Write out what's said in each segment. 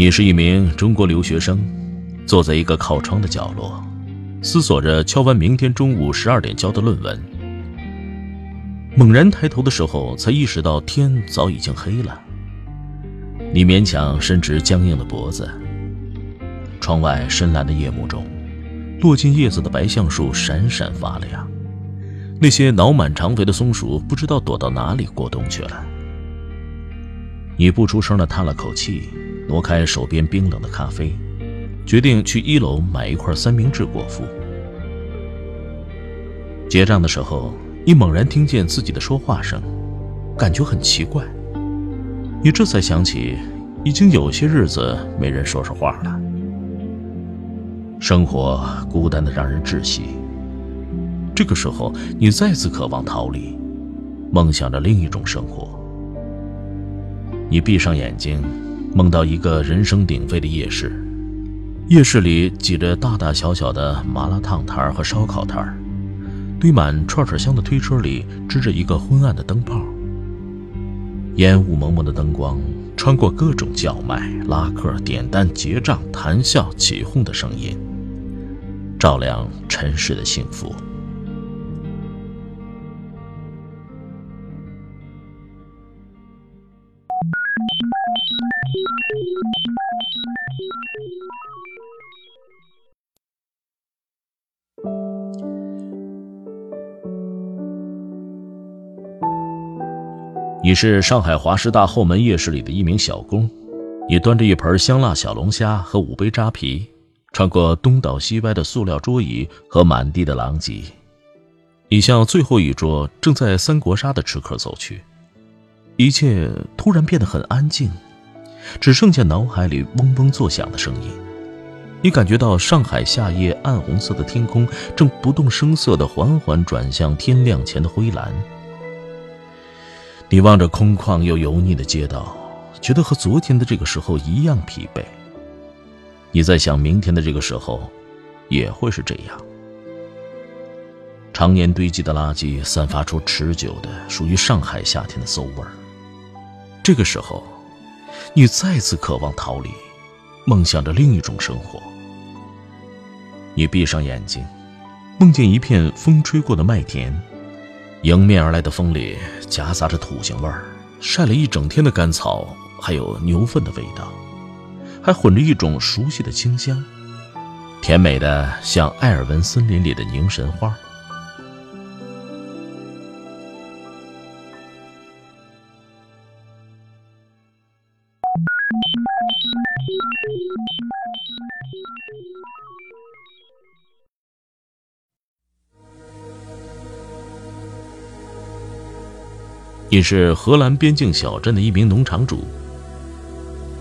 你是一名中国留学生，坐在一个靠窗的角落，思索着敲完明天中午十二点交的论文。猛然抬头的时候，才意识到天早已经黑了。你勉强伸直僵硬的脖子。窗外深蓝的夜幕中，落进叶子的白橡树闪闪发亮。那些脑满肠肥的松鼠不知道躲到哪里过冬去了。你不出声的叹了口气，挪开手边冰冷的咖啡，决定去一楼买一块三明治果腹。结账的时候，你猛然听见自己的说话声，感觉很奇怪。你这才想起，已经有些日子没人说说话了。生活孤单的让人窒息。这个时候，你再次渴望逃离，梦想着另一种生活。你闭上眼睛，梦到一个人声鼎沸的夜市，夜市里挤着大大小小的麻辣烫摊和烧烤摊堆满串串香的推车里支着一个昏暗的灯泡。烟雾蒙蒙的灯光，穿过各种叫卖、拉客、点单、结账、谈笑、起哄的声音，照亮尘世的幸福。你是上海华师大后门夜市里的一名小工，你端着一盆香辣小龙虾和五杯扎啤，穿过东倒西歪的塑料桌椅和满地的狼藉，你向最后一桌正在三国杀的吃客走去。一切突然变得很安静，只剩下脑海里嗡嗡作响的声音。你感觉到上海夏夜暗红色的天空正不动声色地缓缓转向天亮前的灰蓝。你望着空旷又油腻的街道，觉得和昨天的这个时候一样疲惫。你在想，明天的这个时候，也会是这样。常年堆积的垃圾散发出持久的、属于上海夏天的馊味儿。这个时候，你再次渴望逃离，梦想着另一种生活。你闭上眼睛，梦见一片风吹过的麦田。迎面而来的风里夹杂着土腥味儿，晒了一整天的干草，还有牛粪的味道，还混着一种熟悉的清香，甜美的像艾尔文森林里的凝神花。你是荷兰边境小镇的一名农场主。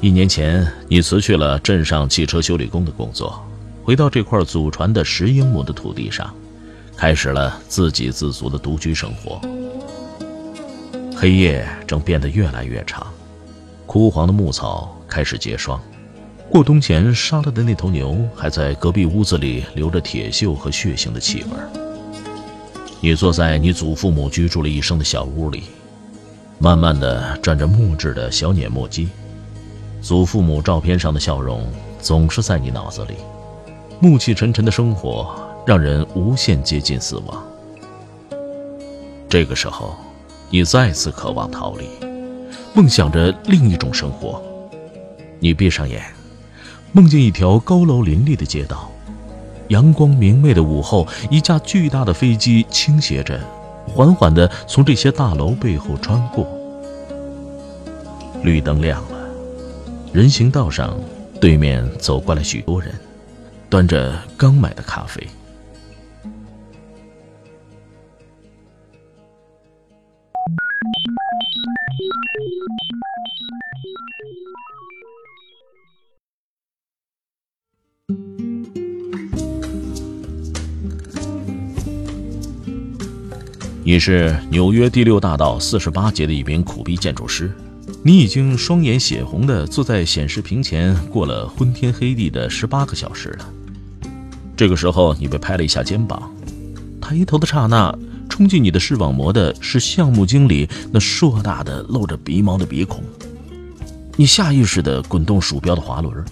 一年前，你辞去了镇上汽车修理工的工作，回到这块祖传的十英亩的土地上，开始了自给自足的独居生活。黑夜正变得越来越长，枯黄的牧草开始结霜，过冬前杀了的那头牛还在隔壁屋子里留着铁锈和血腥的气味。你坐在你祖父母居住了一生的小屋里。慢慢的转着木质的小碾磨机，祖父母照片上的笑容总是在你脑子里。暮气沉沉的生活让人无限接近死亡。这个时候，你再次渴望逃离，梦想着另一种生活。你闭上眼，梦见一条高楼林立的街道，阳光明媚的午后，一架巨大的飞机倾斜着。缓缓地从这些大楼背后穿过，绿灯亮了，人行道上对面走过来许多人，端着刚买的咖啡。你是纽约第六大道四十八街的一名苦逼建筑师，你已经双眼血红的坐在显示屏前，过了昏天黑地的十八个小时了。这个时候，你被拍了一下肩膀，抬头的刹那，冲进你的视网膜的是项目经理那硕大的露着鼻毛的鼻孔。你下意识的滚动鼠标的滑轮，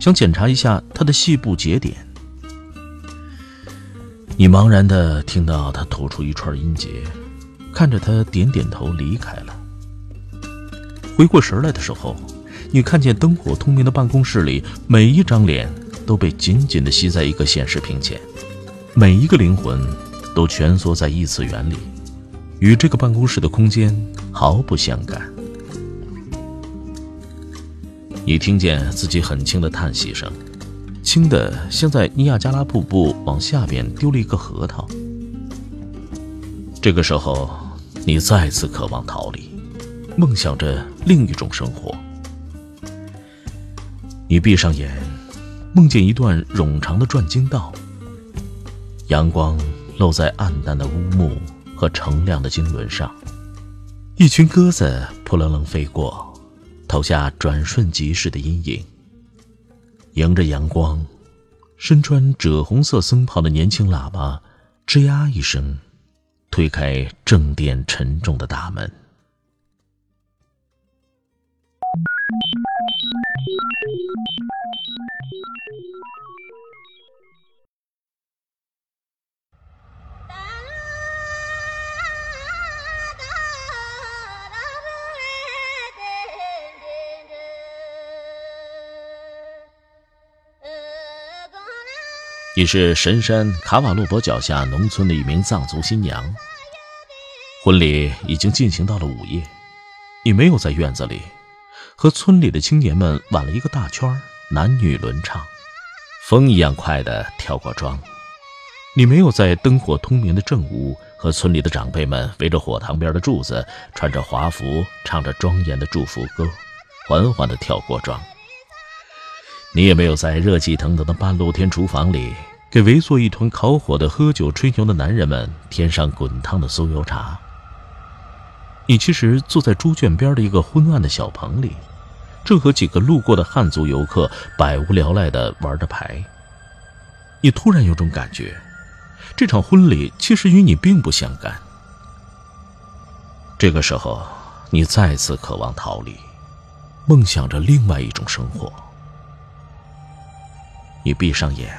想检查一下他的细部节点。你茫然的听到他吐出一串音节，看着他点点头离开了。回过神来的时候，你看见灯火通明的办公室里，每一张脸都被紧紧的吸在一个显示屏前，每一个灵魂都蜷缩在异次元里，与这个办公室的空间毫不相干。你听见自己很轻的叹息声。轻的，像在尼亚加拉瀑布往下边丢了一个核桃。这个时候，你再次渴望逃离，梦想着另一种生活。你闭上眼，梦见一段冗长的转经道，阳光漏在暗淡的乌木和澄亮的经轮上，一群鸽子扑棱棱飞过，投下转瞬即逝的阴影。迎着阳光，身穿赭红色僧袍的年轻喇叭，吱呀一声，推开正殿沉重的大门。你是神山卡瓦洛伯脚下农村的一名藏族新娘。婚礼已经进行到了午夜，你没有在院子里和村里的青年们挽了一个大圈，男女轮唱，风一样快的跳过庄。你没有在灯火通明的正午和村里的长辈们围着火塘边的柱子，穿着华服，唱着庄严的祝福歌，缓缓的跳过庄。你也没有在热气腾腾的半露天厨房里，给围坐一团烤火的、喝酒吹牛的男人们添上滚烫的酥油茶。你其实坐在猪圈边的一个昏暗的小棚里，正和几个路过的汉族游客百无聊赖地玩着牌。你突然有种感觉，这场婚礼其实与你并不相干。这个时候，你再次渴望逃离，梦想着另外一种生活。你闭上眼，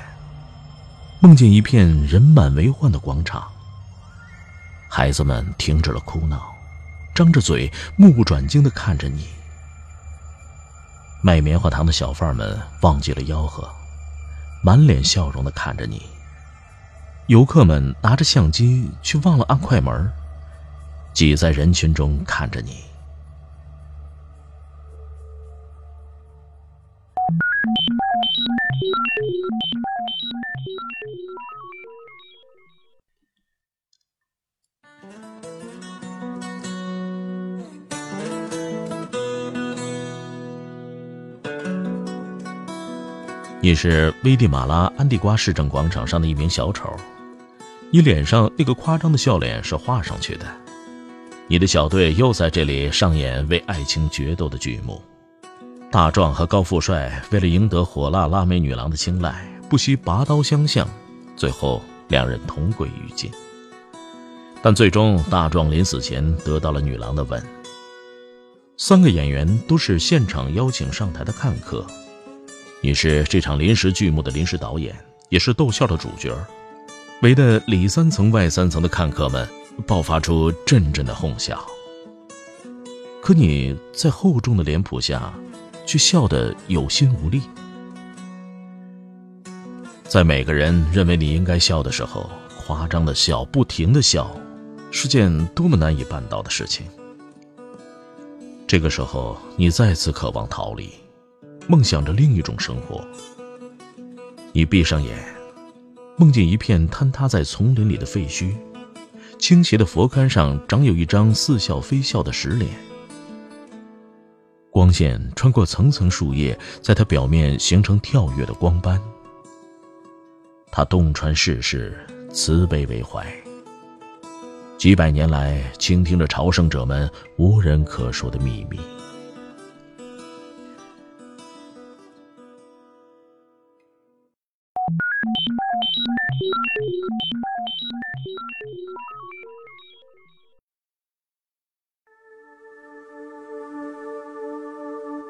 梦见一片人满为患的广场。孩子们停止了哭闹，张着嘴，目不转睛的看着你。卖棉花糖的小贩们忘记了吆喝，满脸笑容的看着你。游客们拿着相机，却忘了按快门，挤在人群中看着你。你是危地马拉安地瓜市政广场上的一名小丑，你脸上那个夸张的笑脸是画上去的。你的小队又在这里上演为爱情决斗的剧目。大壮和高富帅为了赢得火辣辣妹女郎的青睐，不惜拔刀相向，最后两人同归于尽。但最终，大壮临死前得到了女郎的吻。三个演员都是现场邀请上台的看客。你是这场临时剧目的临时导演，也是逗笑的主角。围的里三层外三层的看客们爆发出阵阵的哄笑。可你在厚重的脸谱下，却笑得有心无力。在每个人认为你应该笑的时候，夸张的笑，不停的笑，是件多么难以办到的事情。这个时候，你再次渴望逃离。梦想着另一种生活。你闭上眼，梦见一片坍塌在丛林里的废墟，倾斜的佛龛上长有一张似笑非笑的石脸。光线穿过层层树叶，在它表面形成跳跃的光斑。它洞穿世事，慈悲为怀。几百年来倾听着朝圣者们无人可说的秘密。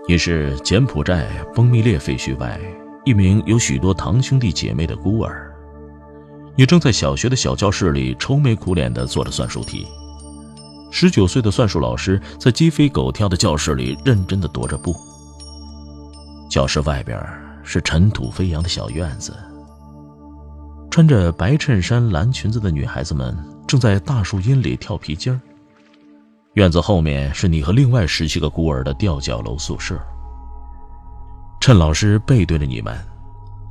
你是柬埔寨崩密列废墟外一名有许多堂兄弟姐妹的孤儿，你正在小学的小教室里愁眉苦脸地做着算术题。十九岁的算术老师在鸡飞狗跳的教室里认真地踱着步。教室外边是尘土飞扬的小院子，穿着白衬衫、蓝裙子的女孩子们正在大树荫里跳皮筋儿。院子后面是你和另外十七个孤儿的吊脚楼宿舍。趁老师背对着你们，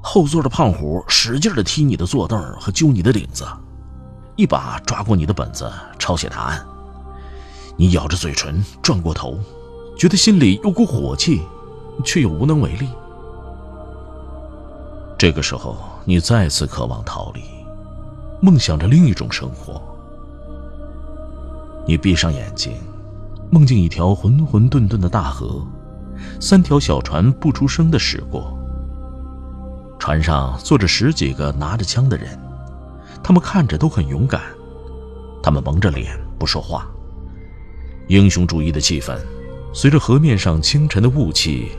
后座的胖虎使劲地踢你的坐凳和揪你的领子，一把抓过你的本子抄写答案。你咬着嘴唇，转过头，觉得心里有股火气，却又无能为力。这个时候，你再次渴望逃离，梦想着另一种生活。你闭上眼睛，梦见一条浑浑沌沌的大河，三条小船不出声地驶过。船上坐着十几个拿着枪的人，他们看着都很勇敢，他们蒙着脸不说话。英雄主义的气氛，随着河面上清晨的雾气，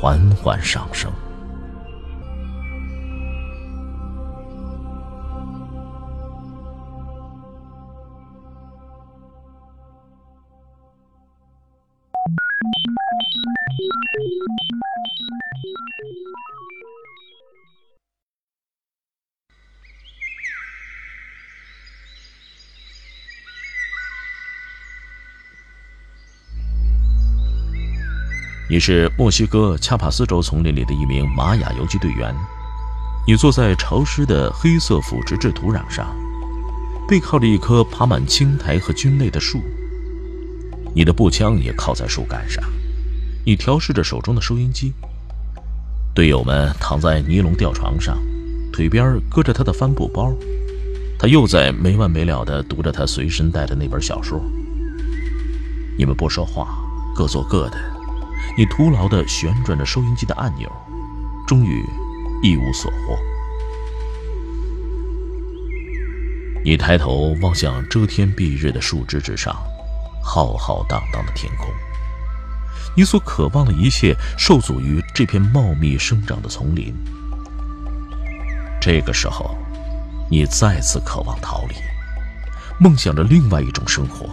缓缓上升。你是墨西哥恰帕斯州丛林里的一名玛雅游击队员，你坐在潮湿的黑色腐殖质土壤上，背靠着一棵爬满青苔和菌类的树。你的步枪也靠在树干上，你调试着手中的收音机。队友们躺在尼龙吊床上，腿边搁着他的帆布包，他又在没完没了地读着他随身带的那本小说。你们不说话，各做各的。你徒劳地旋转着收音机的按钮，终于一无所获。你抬头望向遮天蔽日的树枝之上，浩浩荡荡的天空。你所渴望的一切受阻于这片茂密生长的丛林。这个时候，你再次渴望逃离，梦想着另外一种生活。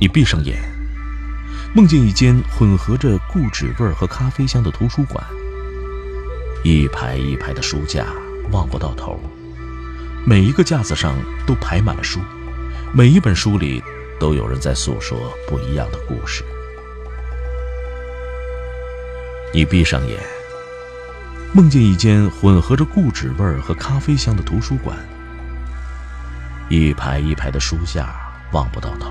你闭上眼。梦见一间混合着固纸味儿和咖啡香的图书馆，一排一排的书架望不到头，每一个架子上都排满了书，每一本书里都有人在诉说不一样的故事。你闭上眼，梦见一间混合着固纸味儿和咖啡香的图书馆，一排一排的书架望不到头，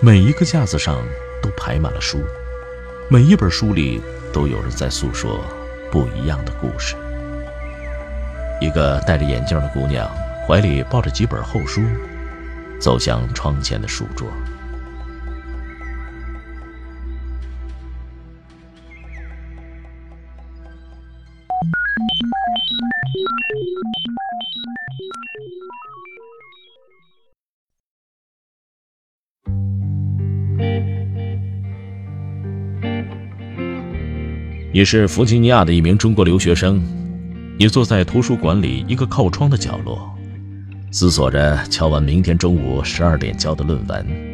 每一个架子上。都排满了书，每一本书里都有人在诉说不一样的故事。一个戴着眼镜的姑娘，怀里抱着几本厚书，走向窗前的书桌。你是弗吉尼亚的一名中国留学生，你坐在图书馆里一个靠窗的角落，思索着敲完明天中午十二点交的论文。